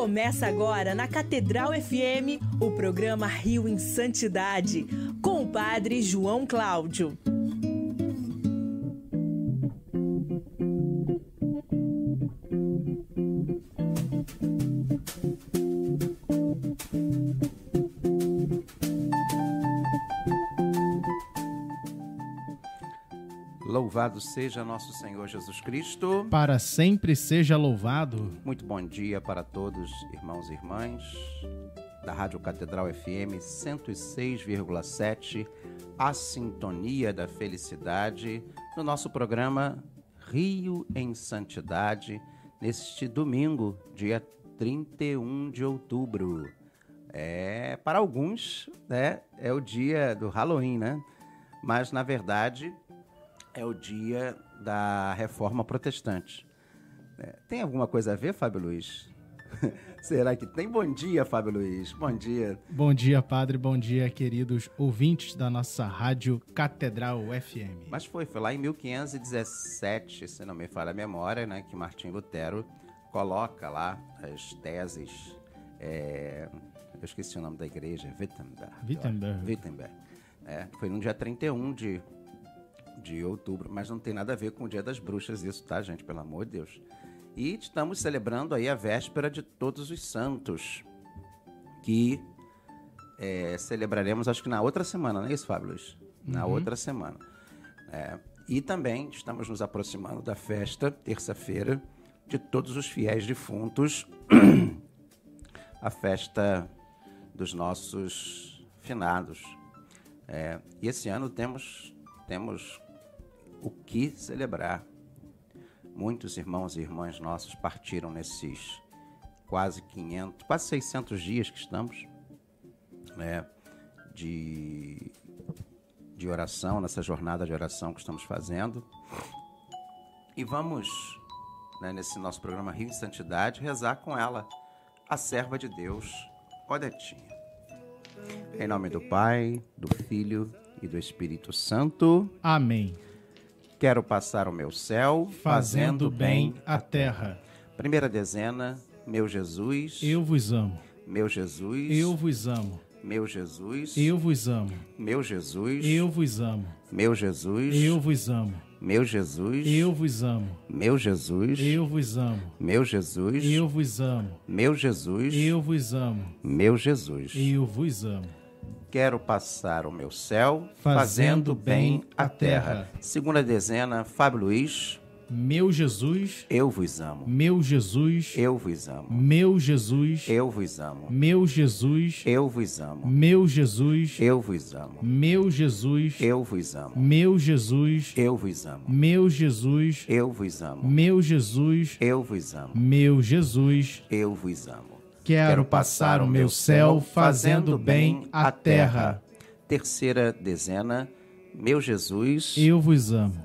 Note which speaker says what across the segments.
Speaker 1: Começa agora na Catedral FM o programa Rio em Santidade, com o Padre João Cláudio.
Speaker 2: Louvado seja nosso Senhor Jesus Cristo.
Speaker 3: Para sempre seja louvado.
Speaker 2: Muito bom dia para todos, irmãos e irmãs da Rádio Catedral FM 106,7, a sintonia da felicidade, no nosso programa Rio em Santidade, neste domingo, dia 31 de outubro. É, para alguns, né, é o dia do Halloween, né? Mas na verdade, é o dia da reforma protestante. É, tem alguma coisa a ver, Fábio Luiz? Será que tem? Bom dia, Fábio Luiz. Bom dia.
Speaker 3: Bom dia, padre. Bom dia, queridos ouvintes da nossa rádio Catedral FM.
Speaker 2: Mas foi, foi lá em 1517, se não me falha a memória, né, que Martim Lutero coloca lá as teses. É, eu esqueci o nome da igreja, Wittenberg.
Speaker 3: Wittenberg.
Speaker 2: Wittenberg. É, foi no dia 31 de de outubro, mas não tem nada a ver com o Dia das Bruxas isso, tá, gente? Pelo amor de Deus. E estamos celebrando aí a véspera de Todos os Santos, que é, celebraremos acho que na outra semana, não é isso, Fábio Luiz? Na uhum. outra semana. É, e também estamos nos aproximando da festa, terça-feira, de todos os fiéis defuntos, a festa dos nossos finados. É, e esse ano temos, temos o que celebrar. Muitos irmãos e irmãs nossos partiram nesses quase 500, quase 600 dias que estamos, né, de, de oração, nessa jornada de oração que estamos fazendo. E vamos, né, nesse nosso programa Rio em Santidade, rezar com ela, a serva de Deus, Odetinha. Em nome do Pai, do Filho e do Espírito Santo.
Speaker 3: Amém.
Speaker 2: Quero passar o meu céu
Speaker 3: fazendo bem a terra.
Speaker 2: Primeira dezena, meu Jesus.
Speaker 3: Eu vos amo.
Speaker 2: Meu Jesus.
Speaker 3: Eu vos amo.
Speaker 2: Meu Jesus.
Speaker 3: Eu vos amo.
Speaker 2: Meu Jesus.
Speaker 3: Eu vos amo.
Speaker 2: Meu Jesus.
Speaker 3: Eu vos amo.
Speaker 2: Meu Jesus.
Speaker 3: Eu vos amo.
Speaker 2: Meu Jesus.
Speaker 3: Eu vos amo.
Speaker 2: Meu Jesus.
Speaker 3: Eu vos amo.
Speaker 2: Meu Jesus.
Speaker 3: Eu vos amo.
Speaker 2: Meu Jesus.
Speaker 3: Eu vos amo.
Speaker 2: Quero passar o meu céu
Speaker 3: fazendo, fazendo bem a terra.
Speaker 2: Segunda dezena, Fábio Luiz.
Speaker 3: Meu Jesus,
Speaker 2: eu vos amo.
Speaker 3: Meu Jesus,
Speaker 2: eu vos amo.
Speaker 3: Meu Jesus,
Speaker 2: eu vos amo.
Speaker 3: Meu Jesus,
Speaker 2: eu vos amo.
Speaker 3: Meu Jesus,
Speaker 2: eu vos amo.
Speaker 3: Meu Jesus,
Speaker 2: eu vos amo.
Speaker 3: Meu Jesus,
Speaker 2: eu vos amo.
Speaker 3: Meu Jesus,
Speaker 2: eu vos amo.
Speaker 3: Meu Jesus,
Speaker 2: eu vos amo.
Speaker 3: Meu Jesus,
Speaker 2: eu vos amo.
Speaker 3: Quero passar o meu céu fazendo bem a terra.
Speaker 2: Terceira dezena. Meu Jesus,
Speaker 3: eu vos amo.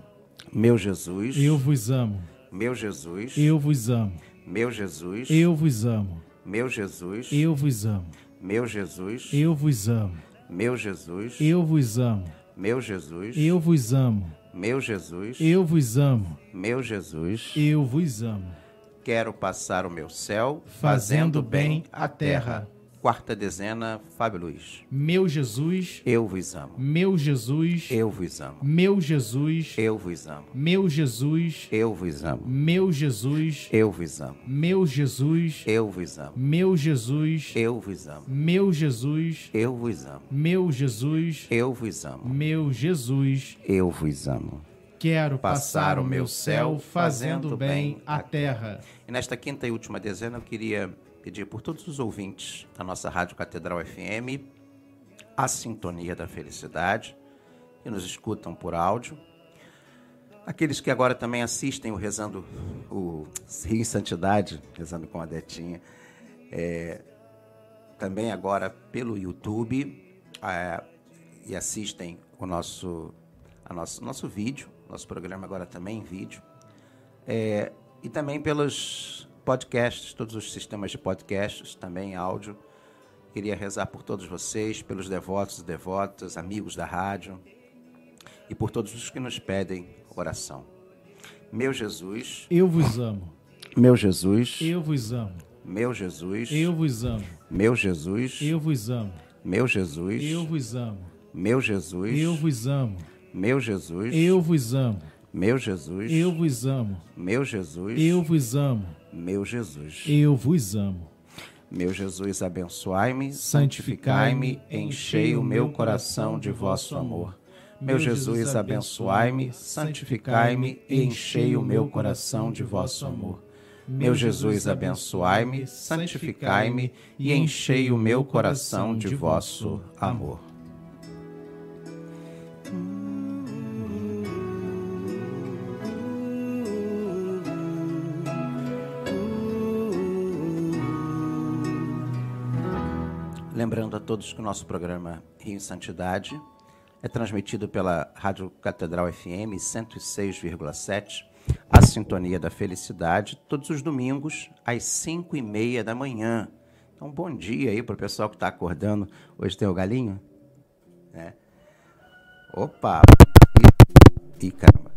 Speaker 2: Meu Jesus,
Speaker 3: eu vos amo.
Speaker 2: Meu Jesus,
Speaker 3: eu vos amo.
Speaker 2: Meu Jesus,
Speaker 3: eu vos amo.
Speaker 2: Meu Jesus,
Speaker 3: eu vos amo.
Speaker 2: Meu Jesus,
Speaker 3: eu vos amo.
Speaker 2: Meu Jesus,
Speaker 3: eu vos amo.
Speaker 2: Meu Jesus,
Speaker 3: eu vos amo.
Speaker 2: Meu Jesus,
Speaker 3: eu vos amo.
Speaker 2: Meu Jesus,
Speaker 3: eu vos amo.
Speaker 2: Quero passar o meu céu
Speaker 3: fazendo bem a terra.
Speaker 2: Quarta dezena, Fábio Luiz.
Speaker 3: Meu Jesus,
Speaker 2: eu vos amo.
Speaker 3: Meu Jesus,
Speaker 2: eu vos amo.
Speaker 3: Meu Jesus,
Speaker 2: eu vos amo.
Speaker 3: Meu Jesus,
Speaker 2: eu vos amo.
Speaker 3: Meu Jesus,
Speaker 2: eu vos amo.
Speaker 3: Meu Jesus,
Speaker 2: eu vos amo.
Speaker 3: Meu Jesus,
Speaker 2: eu vos amo.
Speaker 3: Meu Jesus,
Speaker 2: eu vos amo.
Speaker 3: Meu Jesus,
Speaker 2: eu vos amo.
Speaker 3: Meu Jesus,
Speaker 2: eu vos amo.
Speaker 3: Quero passar o meu céu fazendo bem a terra.
Speaker 2: E nesta quinta e última dezena eu queria pedir por todos os ouvintes da nossa Rádio Catedral FM, a Sintonia da Felicidade, que nos escutam por áudio, aqueles que agora também assistem o Rezando o Rio em Santidade, Rezando com a Detinha, é, também agora pelo YouTube, é, e assistem o nosso, a nosso, nosso vídeo, nosso programa agora também em vídeo, é, e também pelos podcasts, todos os sistemas de podcasts, também áudio. Queria rezar por todos vocês, pelos devotos e devotas, amigos da rádio e por todos os que nos pedem oração. Meu Jesus,
Speaker 3: eu vos amo.
Speaker 2: Meu Jesus,
Speaker 3: eu vos amo.
Speaker 2: Meu Jesus.
Speaker 3: Eu vos amo.
Speaker 2: Meu Jesus.
Speaker 3: Eu vos amo.
Speaker 2: Meu Jesus.
Speaker 3: Eu vos amo.
Speaker 2: Meu Jesus.
Speaker 3: Eu vos amo.
Speaker 2: Meu Jesus.
Speaker 3: Eu vos amo.
Speaker 2: Meu Jesus.
Speaker 3: Eu vos amo.
Speaker 2: Meu Jesus.
Speaker 3: Eu vos amo.
Speaker 2: Meu Jesus.
Speaker 3: Eu vos amo.
Speaker 2: Meu Jesus, abençoai-me,
Speaker 3: Santificai-me,
Speaker 2: enchei o meu coração de vosso amor. Meu Jesus, abençoai-me, santificai-me e enchei o meu coração de vosso amor. Meu Jesus, abençoai-me, santificai-me e enchei o meu coração de vosso amor. Lembrando a todos que o nosso programa Rio em Santidade é transmitido pela Rádio Catedral FM 106,7, a Sintonia da Felicidade, todos os domingos, às 5 e meia da manhã. Então, bom dia aí para o pessoal que está acordando. Hoje tem o galinho? É. Opa! Ih, caramba.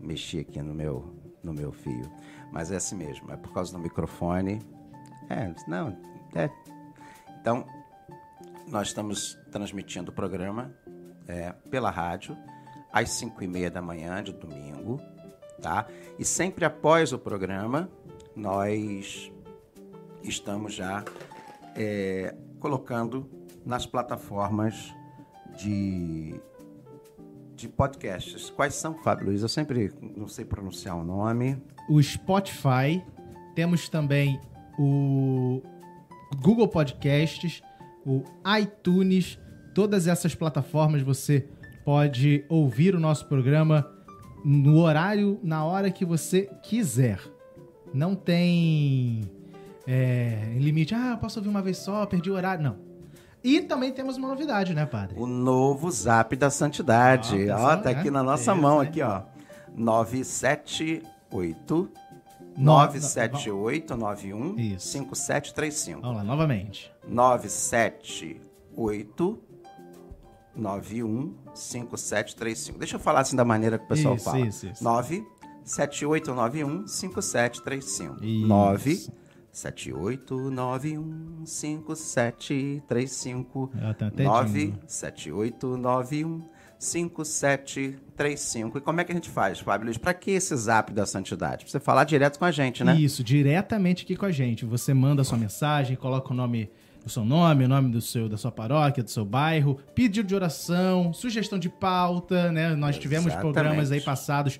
Speaker 2: Mexi aqui no meu, no meu fio. Mas é assim mesmo, é por causa do microfone. É, não, é. Então, nós estamos transmitindo o programa é, pela rádio às 5 e meia da manhã de domingo, tá? E sempre após o programa, nós estamos já é, colocando nas plataformas de, de podcasts. Quais são, Fábio Luiz? Eu sempre não sei pronunciar o nome.
Speaker 3: O Spotify. Temos também o Google Podcasts, o iTunes. Todas essas plataformas você pode ouvir o nosso programa no horário, na hora que você quiser. Não tem é, limite. Ah, posso ouvir uma vez só, perdi o horário. Não. E também temos uma novidade, né, padre?
Speaker 2: O novo Zap da Santidade.
Speaker 3: Ah,
Speaker 2: ó,
Speaker 3: atenção,
Speaker 2: tá
Speaker 3: né?
Speaker 2: aqui na nossa
Speaker 3: Esse,
Speaker 2: mão,
Speaker 3: né?
Speaker 2: aqui, ó. 978
Speaker 3: No-
Speaker 2: 97891
Speaker 3: Isso.
Speaker 2: 5735.
Speaker 3: Vamos lá, novamente.
Speaker 2: 978 91 5735. Deixa eu falar assim da maneira que o pessoal
Speaker 3: Isso,
Speaker 2: fala.
Speaker 3: isso, isso.
Speaker 2: 97891 5735.
Speaker 3: Isso.
Speaker 2: 97891 5735.
Speaker 3: Ah, tá até
Speaker 2: 97891 5735. E como é que a gente faz, Fábio Luiz? Para que esse zap da santidade? Pra você falar direto com a gente, né?
Speaker 3: Isso, diretamente aqui com a gente. Você manda a sua mensagem, coloca o nome o seu nome, o nome do seu, da sua paróquia, do seu bairro, pedido de oração, sugestão de pauta, né? Nós tivemos
Speaker 2: Exatamente.
Speaker 3: programas aí passados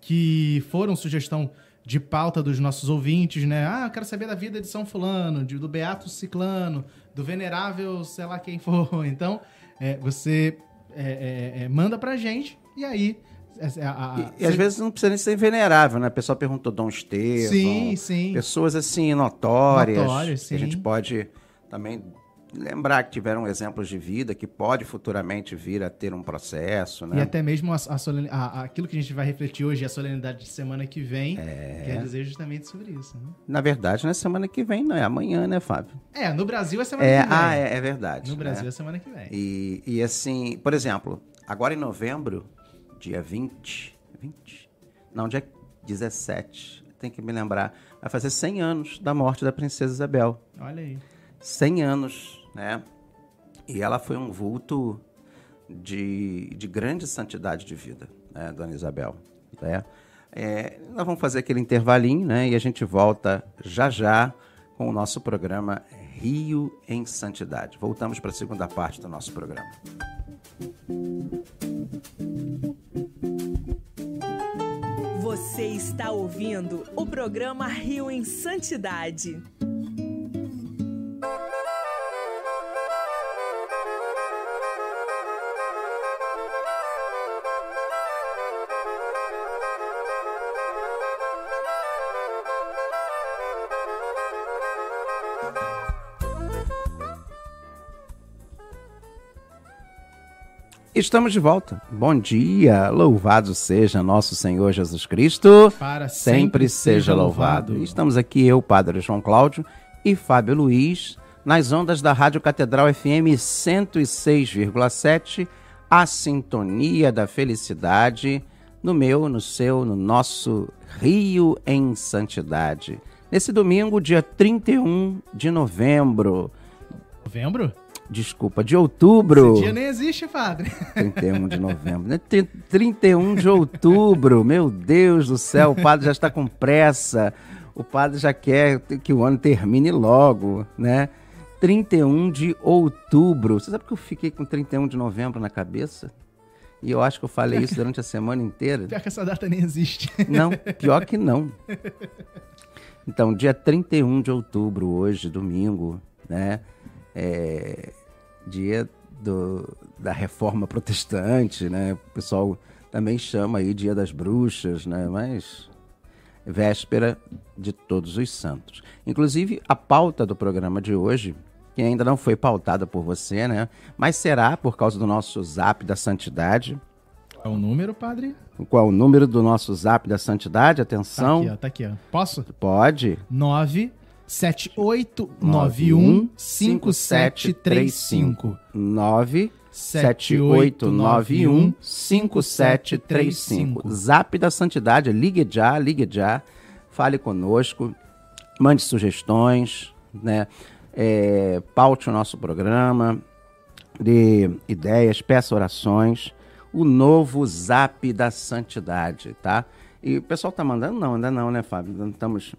Speaker 3: que foram sugestão de pauta dos nossos ouvintes, né? Ah, eu quero saber da vida de São Fulano, de- do Beato Ciclano, do Venerável, sei lá quem for. Então, é, você é, é, é, manda pra gente e aí. é, a- a-
Speaker 2: E, e às vezes não precisa nem ser venerável, né? O pessoal perguntou Dom Estevão.
Speaker 3: Sim, sim.
Speaker 2: Pessoas assim, notórias.
Speaker 3: Notórias,
Speaker 2: Que a
Speaker 3: sim.
Speaker 2: gente pode também lembrar que tiveram exemplos de vida que pode futuramente vir a ter um processo, né?
Speaker 3: E até mesmo a, a solene- a- aquilo que a gente vai refletir hoje, a solenidade de semana que vem, quer dizer justamente sobre isso. Né?
Speaker 2: Na verdade, não é semana que vem, não. É amanhã, né, Fábio?
Speaker 3: É, no Brasil é semana
Speaker 2: É,
Speaker 3: que vem.
Speaker 2: ah, é, é verdade.
Speaker 3: No
Speaker 2: né?
Speaker 3: Brasil é semana que vem.
Speaker 2: E, e assim, por exemplo, agora em novembro, dia 20, 20? Não, dia 17, tem que me lembrar, vai fazer 100 anos da morte da princesa Isabel.
Speaker 3: Olha aí.
Speaker 2: 100 anos, né? E ela foi um vulto de, de grande santidade de vida, né, Dona Isabel. Né? É, nós vamos fazer aquele intervalinho, né? E a gente volta já já com o nosso programa Rio em Santidade. Voltamos para a segunda parte do nosso programa.
Speaker 1: Você está ouvindo o programa Rio em Santidade.
Speaker 2: Estamos de volta. Bom dia, louvado seja nosso Senhor Jesus Cristo.
Speaker 3: Para
Speaker 2: sempre seja louvado. Estamos aqui, eu, Padre João Cláudio e Fábio Luiz, nas ondas da Rádio Catedral FM 106,7, a sintonia da felicidade, no meu, no seu, no nosso Rio em Santidade. Nesse domingo, dia 31 de novembro.
Speaker 3: Novembro?
Speaker 2: Desculpa, de outubro.
Speaker 3: Esse dia nem existe, padre.
Speaker 2: 31 de novembro. né? Tri- 31 de outubro. Meu Deus do céu, o padre já está com pressa. O padre já quer que o ano termine logo, né? 31 de outubro. Você sabe que eu fiquei com 31 de novembro na cabeça? E eu acho que eu falei isso durante a semana inteira.
Speaker 3: Pior que essa data nem existe.
Speaker 2: Não, pior que não. Então, dia 31 de outubro, hoje, domingo, né? É dia do, da reforma protestante, né? O pessoal também chama aí Dia das Bruxas, né? Mas véspera de Todos os Santos. Inclusive, a pauta do programa de hoje, que ainda não foi pautada por você, né? Mas será por causa do nosso Zap da Santidade.
Speaker 3: É o número, padre?
Speaker 2: Qual é o número do nosso Zap da Santidade?
Speaker 3: Tá
Speaker 2: Atenção.
Speaker 3: aqui, ó. Tá aqui, ó. Posso?
Speaker 2: Pode.
Speaker 3: 97891 5735.
Speaker 2: 97891 5735. Zap da Santidade, ligue já, ligue já. Fale conosco, mande sugestões, né? É, paute o nosso programa, dê ideias, peça orações. O novo Zap da Santidade, tá? E o pessoal tá mandando? Não, ainda não, né, Fábio? Não estamos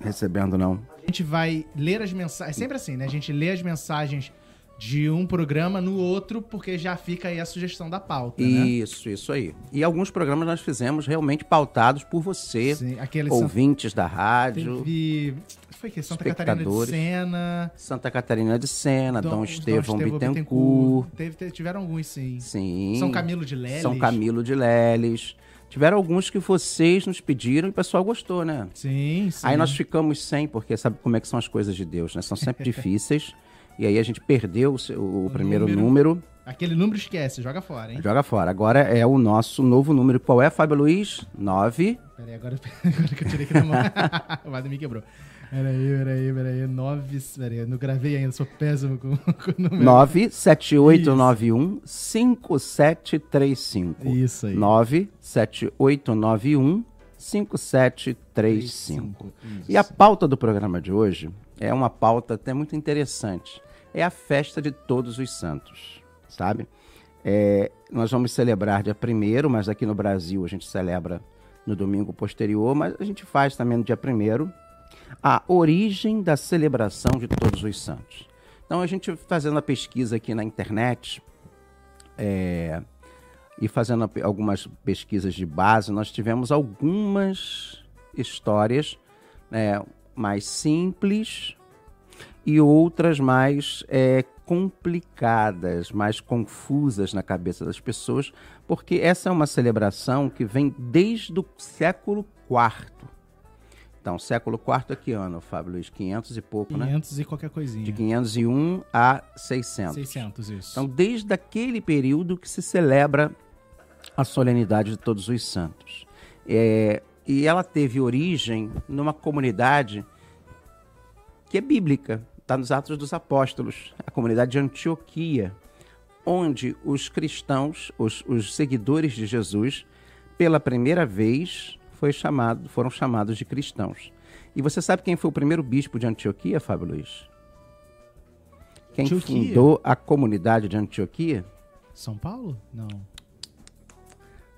Speaker 2: recebendo, não.
Speaker 3: A gente vai ler as mensagens. É sempre assim, né? A gente lê as mensagens de um programa no outro, porque já fica aí a sugestão da pauta, né?
Speaker 2: Isso, isso aí. E alguns programas nós fizemos realmente pautados por você,
Speaker 3: Sim, aquele Santa-
Speaker 2: ouvintes da rádio,
Speaker 3: teve. Foi que Santa Catarina de. Sena.
Speaker 2: Santa Catarina de Sena, Dom, Estevão
Speaker 3: Estevão
Speaker 2: Bittencourt.
Speaker 3: Teve- tiveram alguns, sim.
Speaker 2: Sim.
Speaker 3: São Camilo de Leles.
Speaker 2: São Camilo de Leles. Tiveram alguns que vocês nos pediram e o pessoal gostou, né?
Speaker 3: Sim, sim.
Speaker 2: Aí nós ficamos sem, porque sabe como é que são as coisas de Deus, né? São sempre difíceis. E aí a gente perdeu o, seu- o primeiro
Speaker 3: número.
Speaker 2: número.
Speaker 3: Aquele número esquece, joga fora, hein?
Speaker 2: Joga fora. Agora é o nosso novo número. Qual é, Fábio Luiz? 9.
Speaker 3: Peraí, agora, agora que eu tirei aqui da mão. o Vado me quebrou. Peraí, peraí, peraí. Nove. Peraí, eu não gravei ainda, sou péssimo com, com o número.
Speaker 2: 97891 5735.
Speaker 3: Isso aí.
Speaker 2: 97891 5735. E a pauta do programa de hoje é uma pauta até muito interessante. É a festa de todos os santos, sabe? É, nós vamos celebrar dia 1 mas aqui no Brasil a gente celebra no domingo posterior, mas a gente faz também no dia 1 a origem da celebração de todos os santos. Então a gente fazendo a pesquisa aqui na internet, é, e fazendo algumas pesquisas de base, nós tivemos algumas histórias né, mais simples e outras mais é, complicadas, mais confusas na cabeça das pessoas, porque essa é uma celebração que vem desde o século IV. Então, século IV é que ano, Fábio Luiz? 500 e pouco, né?
Speaker 3: 500 e qualquer coisinha.
Speaker 2: De 501 a 600.
Speaker 3: 600, isso.
Speaker 2: Então, desde aquele período que se celebra a solenidade de Todos os Santos. É, e ela teve origem numa comunidade que é bíblica, está nos Atos dos Apóstolos, a comunidade de Antioquia, onde os cristãos, os, os seguidores de Jesus, pela primeira vez foi chamado, foram chamados de cristãos. E você sabe quem foi o primeiro bispo de Antioquia, Fábio Luiz? Quem
Speaker 3: Antioquia?
Speaker 2: fundou a comunidade de Antioquia?
Speaker 3: São Paulo? Não.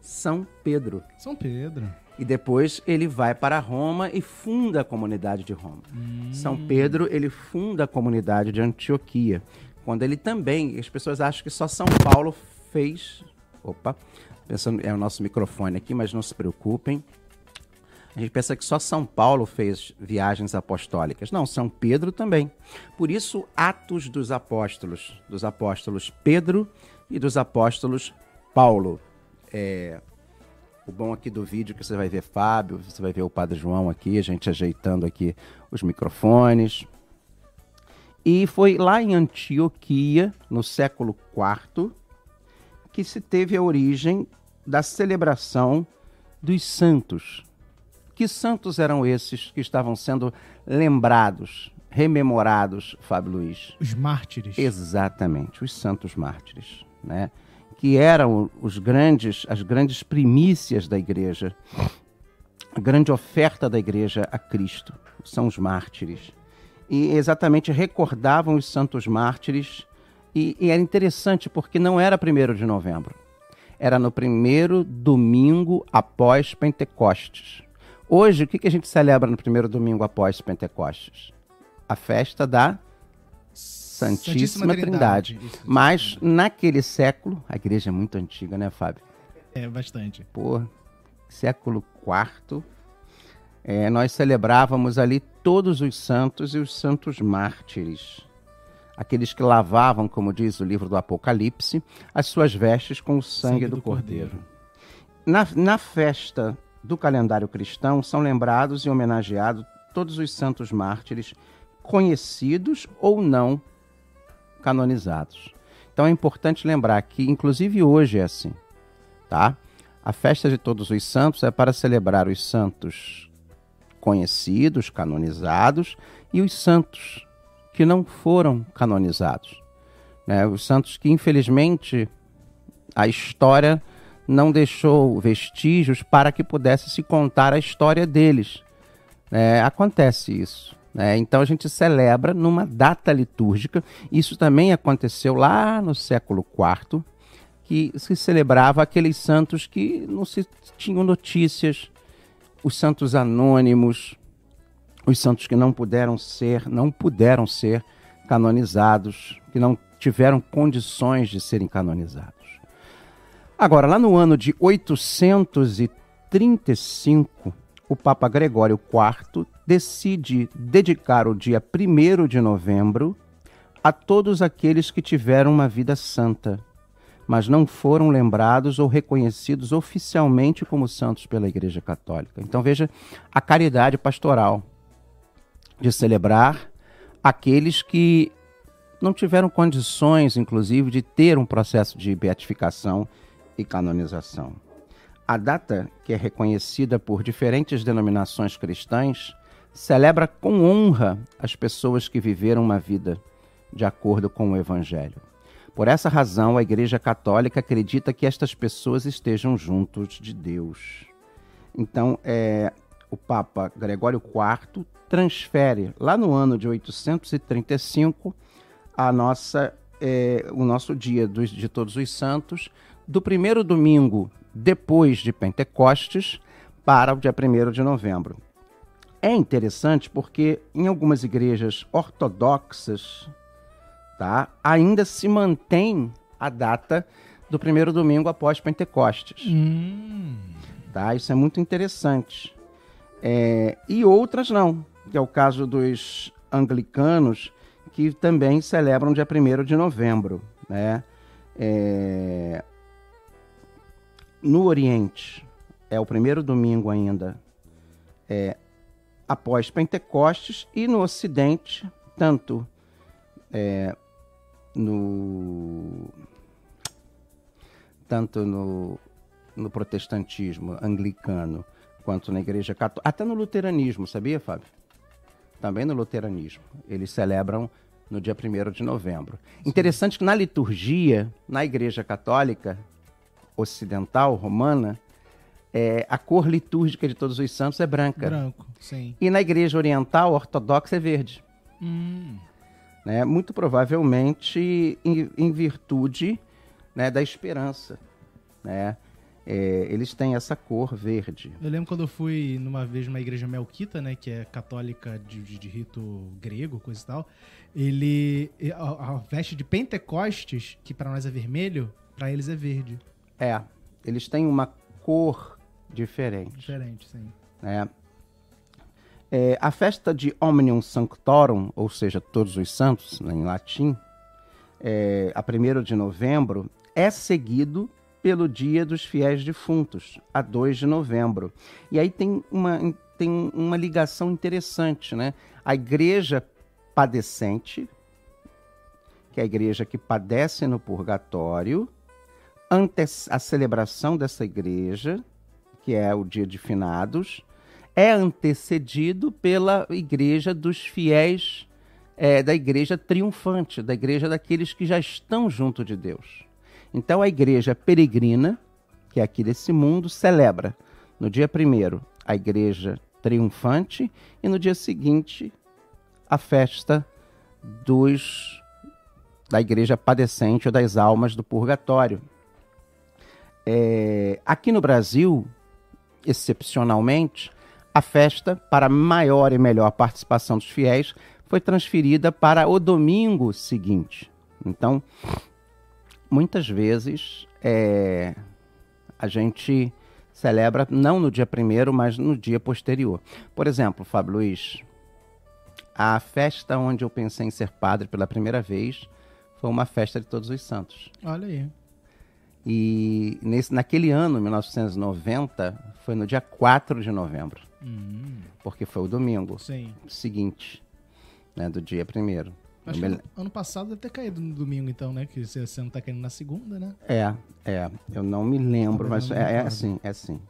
Speaker 2: São Pedro.
Speaker 3: São Pedro.
Speaker 2: E depois ele vai para Roma e funda a comunidade de Roma. São Pedro, ele funda a comunidade de Antioquia. Quando ele também, as pessoas acham que só São Paulo fez. Opa, pensando, é o nosso microfone aqui, mas não se preocupem. A gente pensa que só São Paulo fez viagens apostólicas. Não, São Pedro também. Por isso, Atos dos Apóstolos, dos apóstolos Pedro e dos apóstolos Paulo. É, o bom aqui do vídeo é que você vai ver Fábio, você vai ver o Padre João aqui, a gente ajeitando aqui os microfones. E foi lá em Antioquia, no século IV, que se teve a origem da celebração dos santos. Que santos eram esses que estavam sendo lembrados, rememorados, Fábio Luiz?
Speaker 3: Os mártires.
Speaker 2: Exatamente, os santos mártires, né? Que eram os grandes, as grandes primícias da igreja, a grande oferta da igreja a Cristo. são os mártires. E exatamente recordavam os santos mártires. E, e era interessante porque não era 1 de novembro. Era no primeiro domingo após Pentecostes. Hoje, o que, que a gente celebra no primeiro domingo após Pentecostes? A festa da Santíssima,
Speaker 3: Santíssima
Speaker 2: Trindade.
Speaker 3: Trindade. Isso,
Speaker 2: Mas naquele século, a igreja é muito antiga, né, Fábio?
Speaker 3: É, bastante.
Speaker 2: Pô, século IV, é, nós celebrávamos ali todos os santos e os santos mártires. Aqueles que lavavam, como diz o livro do Apocalipse, as suas vestes com o sangue,
Speaker 3: Sangue
Speaker 2: do,
Speaker 3: do
Speaker 2: cordeiro.
Speaker 3: Cordeiro.
Speaker 2: Na, na festa do calendário cristão são lembrados e homenageados todos os santos mártires, conhecidos ou não canonizados. Então é importante lembrar que, inclusive hoje é assim, tá? A festa de todos os santos é para celebrar os santos conhecidos, canonizados, e os santos que não foram canonizados. Né? Os santos que, infelizmente, a história não deixou vestígios para que pudesse se contar a história deles. É, acontece isso. né? Então a gente celebra numa data litúrgica. Isso também aconteceu lá no século IV, que se celebrava aqueles santos que não se tinham notícias, os santos anônimos, os santos que não puderam ser, não puderam ser canonizados, que não tiveram condições de serem canonizados. Agora, lá no ano de 835, o Papa Gregório IV decide dedicar o dia 1 de novembro a todos aqueles que tiveram uma vida santa, mas não foram lembrados ou reconhecidos oficialmente como santos pela Igreja Católica. Então veja a caridade pastoral de celebrar aqueles que não tiveram condições, inclusive, de ter um processo de beatificação e canonização. A data, que é reconhecida por diferentes denominações cristãs, celebra com honra as pessoas que viveram uma vida de acordo com o Evangelho. Por essa razão, a Igreja Católica acredita que estas pessoas estejam juntos de Deus. Então, é, o Papa Gregório IV transfere, lá no ano de 835, a nossa, é, o nosso dia dos, de Todos os Santos, do primeiro domingo depois de Pentecostes para o dia 1 de novembro. É interessante porque em algumas igrejas ortodoxas tá, ainda se mantém a data do primeiro domingo após Pentecostes.
Speaker 3: Hum.
Speaker 2: Tá? Isso é muito interessante. É, e outras não, que é o caso dos anglicanos, que também celebram dia 1 de novembro. Né? É, no Oriente, é o primeiro domingo ainda é, após Pentecostes, e no Ocidente, tanto é, no tanto no, no protestantismo anglicano quanto na igreja católica, até no luteranismo, sabia, Fábio? Também no luteranismo. Eles celebram no dia 1 de novembro. Interessante que na liturgia, na igreja católica ocidental, romana, é, a cor litúrgica de todos os santos é branca.
Speaker 3: Branco, sim.
Speaker 2: E na igreja oriental, ortodoxa, é verde.
Speaker 3: Hum.
Speaker 2: né, muito provavelmente em, em virtude né, da esperança. Né? É, eles têm essa cor verde.
Speaker 3: Eu lembro quando eu fui numa vez numa igreja melquita, né, que é católica de, de- de rito grego, coisa e tal. Ele a, a veste de Pentecostes, que para nós é vermelho, para eles é verde.
Speaker 2: É, eles têm uma cor diferente.
Speaker 3: Diferente, sim.
Speaker 2: né? É, a festa de Omnium Sanctorum, ou seja, Todos os Santos, né, em latim, é, a 1 de novembro, é seguido pelo Dia dos Fiéis Defuntos, a 2 de novembro. E aí tem uma, tem uma ligação interessante, né? A igreja padecente, que é a igreja que padece no purgatório, ante a celebração dessa igreja, que é o dia de finados, é antecedido pela igreja dos fiéis, é, da igreja triunfante, da igreja daqueles que já estão junto de Deus. Então a igreja peregrina, que é aqui desse mundo, celebra no dia primeiro a igreja triunfante e no dia seguinte a festa dos da igreja padecente ou das almas do purgatório. É, aqui no Brasil, excepcionalmente, a festa, para maior e melhor participação dos fiéis, foi transferida para o domingo seguinte. Então, muitas vezes é, a gente celebra não no dia primeiro, mas no dia posterior. Por exemplo, Fábio Luiz, a festa onde eu pensei em ser padre pela primeira vez foi uma festa de Todos os Santos.
Speaker 3: Olha aí.
Speaker 2: E nesse, naquele ano, 1990, foi no dia 4 de novembro.
Speaker 3: Hum,
Speaker 2: Porque foi o domingo
Speaker 3: sim.
Speaker 2: seguinte, né, do dia primeiro.
Speaker 3: Acho que
Speaker 2: me-
Speaker 3: ano, passado deve ter caído no domingo, então, né? Que você, não tá caindo na segunda, né?
Speaker 2: É, é. Eu não me lembro, mas
Speaker 3: não me
Speaker 2: é, é assim, é assim.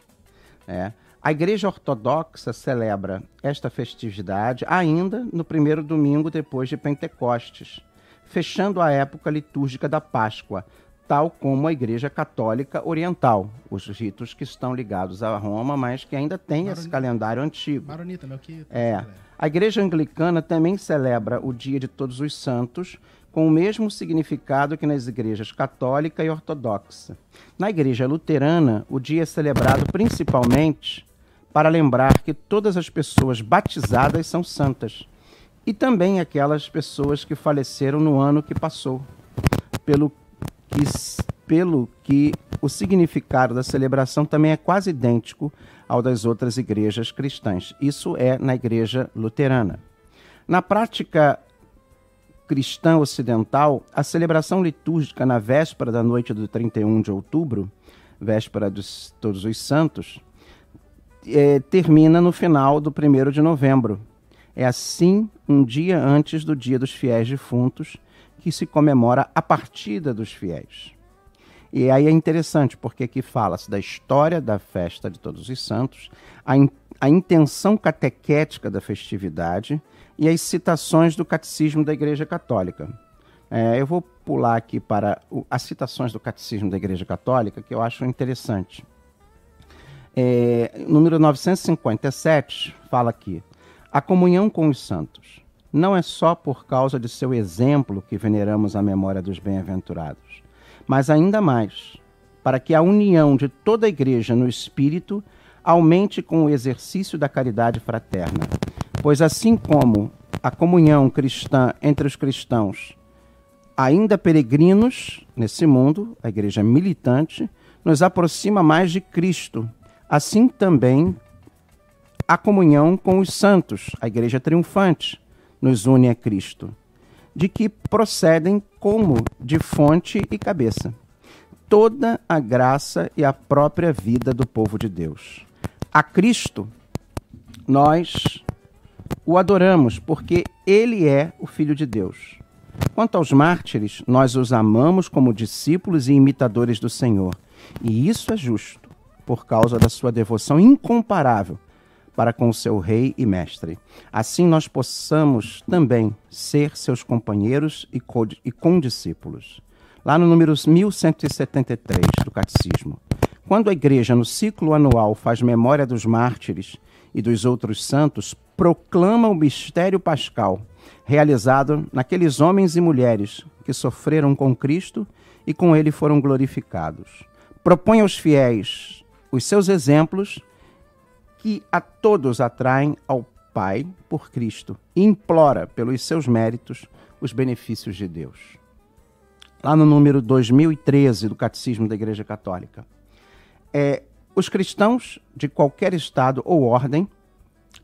Speaker 2: É. A Igreja Ortodoxa celebra esta festividade ainda no primeiro domingo depois de Pentecostes, fechando a época litúrgica da Páscoa, tal como a Igreja Católica Oriental, os ritos que estão ligados a Roma, mas que ainda tem esse
Speaker 3: Maronita.
Speaker 2: calendário antigo.
Speaker 3: Maronita, Melquita.
Speaker 2: É. A Igreja Anglicana também celebra o Dia de Todos os Santos com o mesmo significado que nas igrejas católica e ortodoxa. Na Igreja Luterana, o dia é celebrado principalmente para lembrar que todas as pessoas batizadas são santas e também aquelas pessoas que faleceram no ano que passou, pelo que, pelo que o significado da celebração também é quase idêntico ao das outras igrejas cristãs. Isso é na igreja luterana. Na prática cristã ocidental, a celebração litúrgica na véspera da noite do 31 de outubro, véspera dos Todos os Santos, eh, termina no final do 1 de novembro. É assim, um dia antes do Dia dos Fiéis Defuntos, que se comemora a partida dos fiéis. E aí é interessante, porque aqui fala-se da história da festa de Todos os Santos, a, in- a intenção catequética da festividade e as citações do Catecismo da Igreja Católica. É, eu vou pular aqui para o- as citações do Catecismo da Igreja Católica, que eu acho interessante. É, número 957 fala aqui: a comunhão com os santos não é só por causa de seu exemplo que veneramos a memória dos bem-aventurados, mas ainda mais para que a união de toda a igreja no espírito aumente com o exercício da caridade fraterna. Pois assim como a comunhão cristã entre os cristãos ainda peregrinos nesse mundo, a igreja militante, nos aproxima mais de Cristo. Assim também a comunhão com os santos, a igreja triunfante, nos une a Cristo, de que procedem como de fonte e cabeça toda a graça e a própria vida do povo de Deus. A Cristo nós o adoramos porque ele é o filho de Deus. Quanto aos mártires, nós os amamos como discípulos e imitadores do Senhor. E isso é justo, por causa da sua devoção incomparável para com o seu rei e mestre. Assim nós possamos também ser seus companheiros e e condiscípulos. Lá no número 1173 do Catecismo. Quando a igreja, no ciclo anual, faz memória dos mártires e dos outros santos, proclama o mistério pascal, realizado naqueles homens e mulheres que sofreram com Cristo e com ele foram glorificados. Propõe aos fiéis os seus exemplos que a todos atraem ao Pai por Cristo e implora pelos seus méritos os benefícios de Deus. Lá no número 2013 do Catecismo da Igreja Católica. É, os cristãos de qualquer estado ou ordem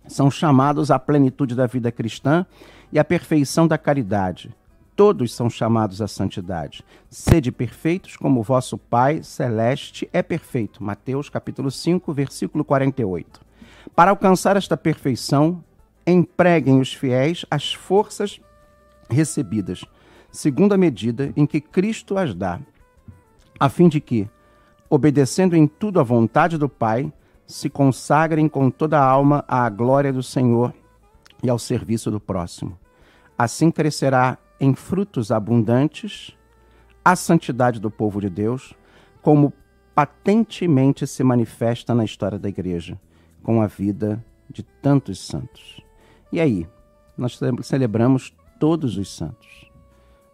Speaker 2: são chamados à plenitude da vida cristã e à perfeição da caridade. Todos são chamados à santidade. Sede perfeitos como vosso Pai celeste é perfeito. Mateus capítulo 5, versículo 48. Para alcançar esta perfeição, empreguem os fiéis as forças recebidas, segundo a medida em que Cristo as dá, a fim de que, obedecendo em tudo à vontade do Pai, se consagrem com toda a alma à glória do Senhor e ao serviço do próximo. Assim crescerá em frutos abundantes a santidade do povo de Deus, como patentemente se manifesta na história da Igreja, com a vida de tantos santos. E aí, nós celebramos todos os santos,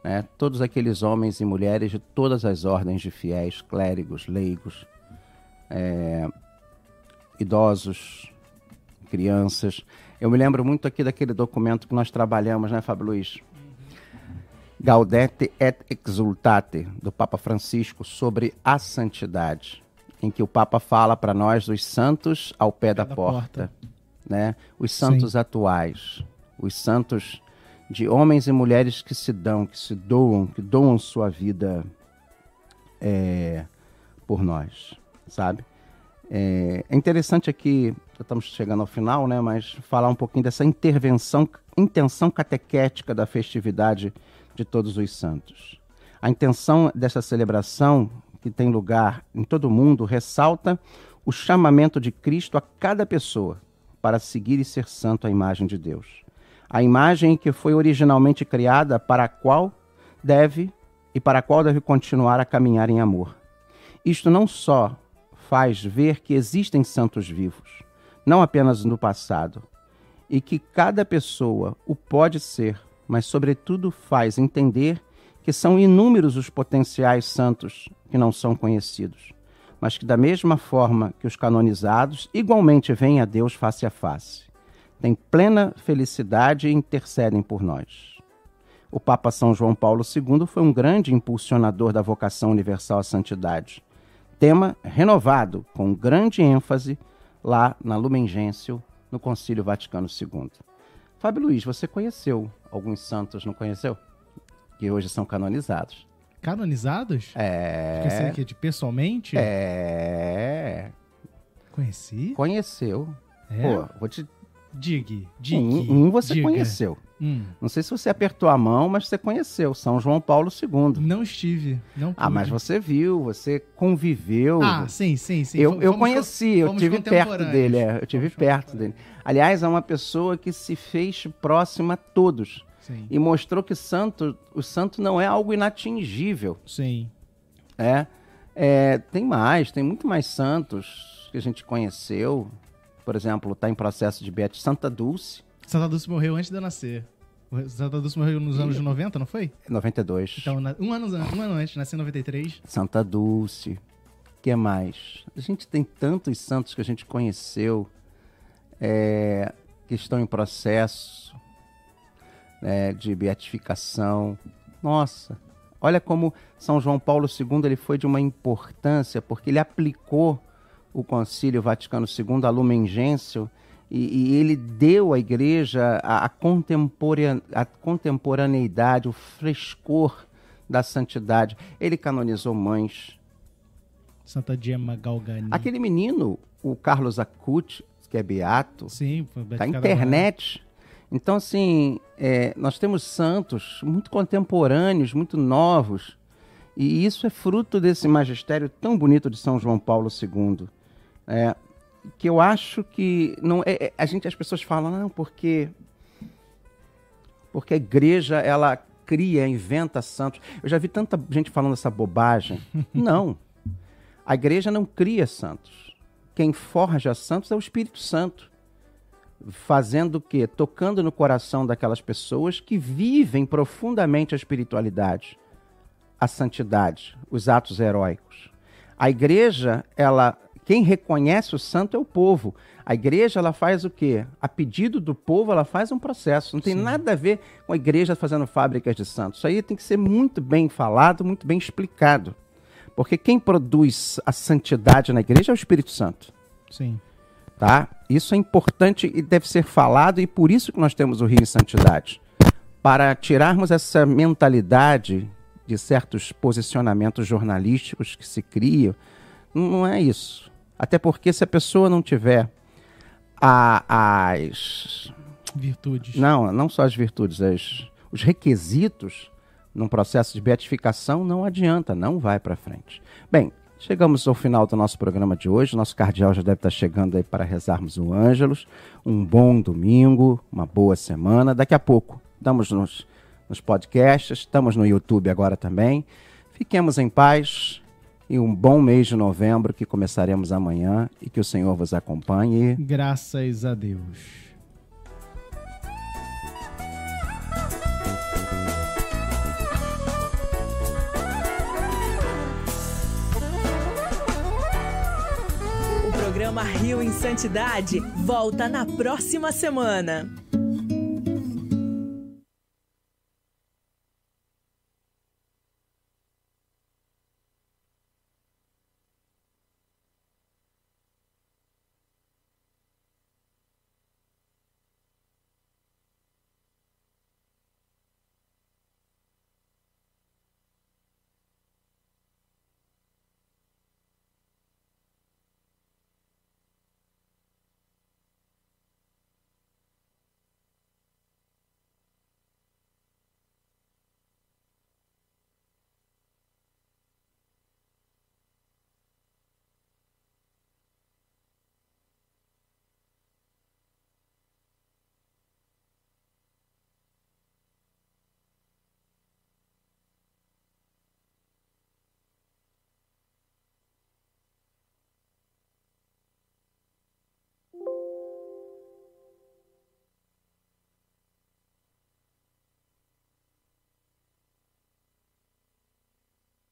Speaker 2: né? todos aqueles homens e mulheres de todas as ordens de fiéis, clérigos, leigos, é, idosos, crianças. Eu me lembro muito aqui daquele documento que nós trabalhamos, né, Fábio Luiz? Gaudete et Exultate, do Papa Francisco, sobre a santidade, em que o Papa fala para nós dos santos ao pé da, da porta, porta, né? Os santos Sim. atuais, os santos de homens e mulheres que se dão, que se doam, que doam sua vida é, por nós, sabe? É, é interessante aqui, estamos chegando ao final, né? Mas falar um pouquinho dessa intervenção, intenção catequética da festividade de Todos os Santos. A intenção dessa celebração, que tem lugar em todo o mundo, ressalta o chamamento de Cristo a cada pessoa para seguir e ser santo à imagem de Deus. A imagem que foi originalmente criada para a qual deve e para a qual deve continuar a caminhar em amor. Isto não só faz ver que existem santos vivos, não apenas no passado, e que cada pessoa o pode ser mas, sobretudo, faz entender que são inúmeros os potenciais santos que não são conhecidos, mas que, da mesma forma que os canonizados, igualmente vêm a Deus face a face, têm plena felicidade e intercedem por nós. O Papa São João Paulo II foi um grande impulsionador da vocação universal à santidade, tema renovado com grande ênfase lá na Lumen Gentium, no Concílio Vaticano II. Fábio Luiz, você conheceu alguns santos, não conheceu? Que hoje são canonizados.
Speaker 3: Canonizados?
Speaker 2: É.
Speaker 3: Conheceu aqui de pessoalmente?
Speaker 2: É.
Speaker 3: Conheci?
Speaker 2: Conheceu.
Speaker 3: É?
Speaker 2: Pô, vou te.
Speaker 3: Digue, digue.
Speaker 2: Um, um você
Speaker 3: diga.
Speaker 2: conheceu.
Speaker 3: Hum.
Speaker 2: Não sei se você apertou a mão, mas você conheceu. São João Paulo II.
Speaker 3: Não estive. Não
Speaker 2: ah, mas você viu, você conviveu.
Speaker 3: Ah, sim, sim, sim.
Speaker 2: Eu, eu conheci, eu tive perto dele. É, eu tive perto dele. Aliás, é uma pessoa que se fez próxima a todos.
Speaker 3: Sim.
Speaker 2: E mostrou que santo, o santo não é algo inatingível.
Speaker 3: Sim.
Speaker 2: É, é, tem mais, tem muito mais santos que a gente conheceu. Por exemplo, está em processo de beatificação. Santa Dulce.
Speaker 3: Santa Dulce morreu antes de eu nascer. Santa Dulce morreu nos anos de 90, não foi?
Speaker 2: 92.
Speaker 3: Então, um ano, um ano antes, nasci em 93.
Speaker 2: Santa Dulce. que mais? A gente tem tantos santos que a gente conheceu é, que estão em processo é, de beatificação. Nossa, olha como São João Paulo II ele foi de uma importância, porque ele aplicou o Concílio Vaticano II, a Lumen Gentium, e, e, ele deu à igreja a, a, contemporane, a contemporaneidade, o frescor da santidade. Ele canonizou mães.
Speaker 3: Santa Gemma Galgani.
Speaker 2: Aquele menino, o Carlos Acuti, que é beato.
Speaker 3: Sim,
Speaker 2: Está internet. Então, assim, é, nós temos santos muito contemporâneos, muito novos. E isso é fruto desse magistério tão bonito de São João Paulo II. É, que eu acho que não é, é, a gente as pessoas falam não porque porque a igreja ela cria inventa santos eu já vi tanta gente falando essa bobagem não a igreja não cria santos quem forja santos é o Espírito Santo. Fazendo o quê? Tocando no coração daquelas pessoas que vivem profundamente a espiritualidade, a santidade, os atos heróicos. A igreja, ela, quem reconhece o santo é o povo. A igreja, ela faz o quê? A pedido do povo, ela faz um processo. Não tem Sim. nada a ver com a igreja fazendo fábricas de santos. Isso aí tem que ser muito bem falado, muito bem explicado. Porque quem produz a santidade na igreja é o Espírito Santo.
Speaker 3: Sim.
Speaker 2: Tá? Isso é importante e deve ser falado, e por isso que nós temos o Rio em Santidade. Para tirarmos essa mentalidade de certos posicionamentos jornalísticos que se criam, não é isso. Até porque se a pessoa não tiver a, as
Speaker 3: virtudes.
Speaker 2: Não, não só as virtudes, as, os requisitos num processo de beatificação, não adianta, não vai para frente. Bem, chegamos ao final do nosso programa de hoje. Nosso cardeal já deve estar chegando aí para rezarmos o Ângelus. Um bom domingo, uma boa semana. Daqui a pouco estamos nos, nos podcasts, estamos no YouTube agora também. Fiquemos em paz e um bom mês de novembro que começaremos amanhã e que o Senhor vos acompanhe.
Speaker 3: Graças a Deus.
Speaker 1: Programa Rio em Santidade volta na próxima semana.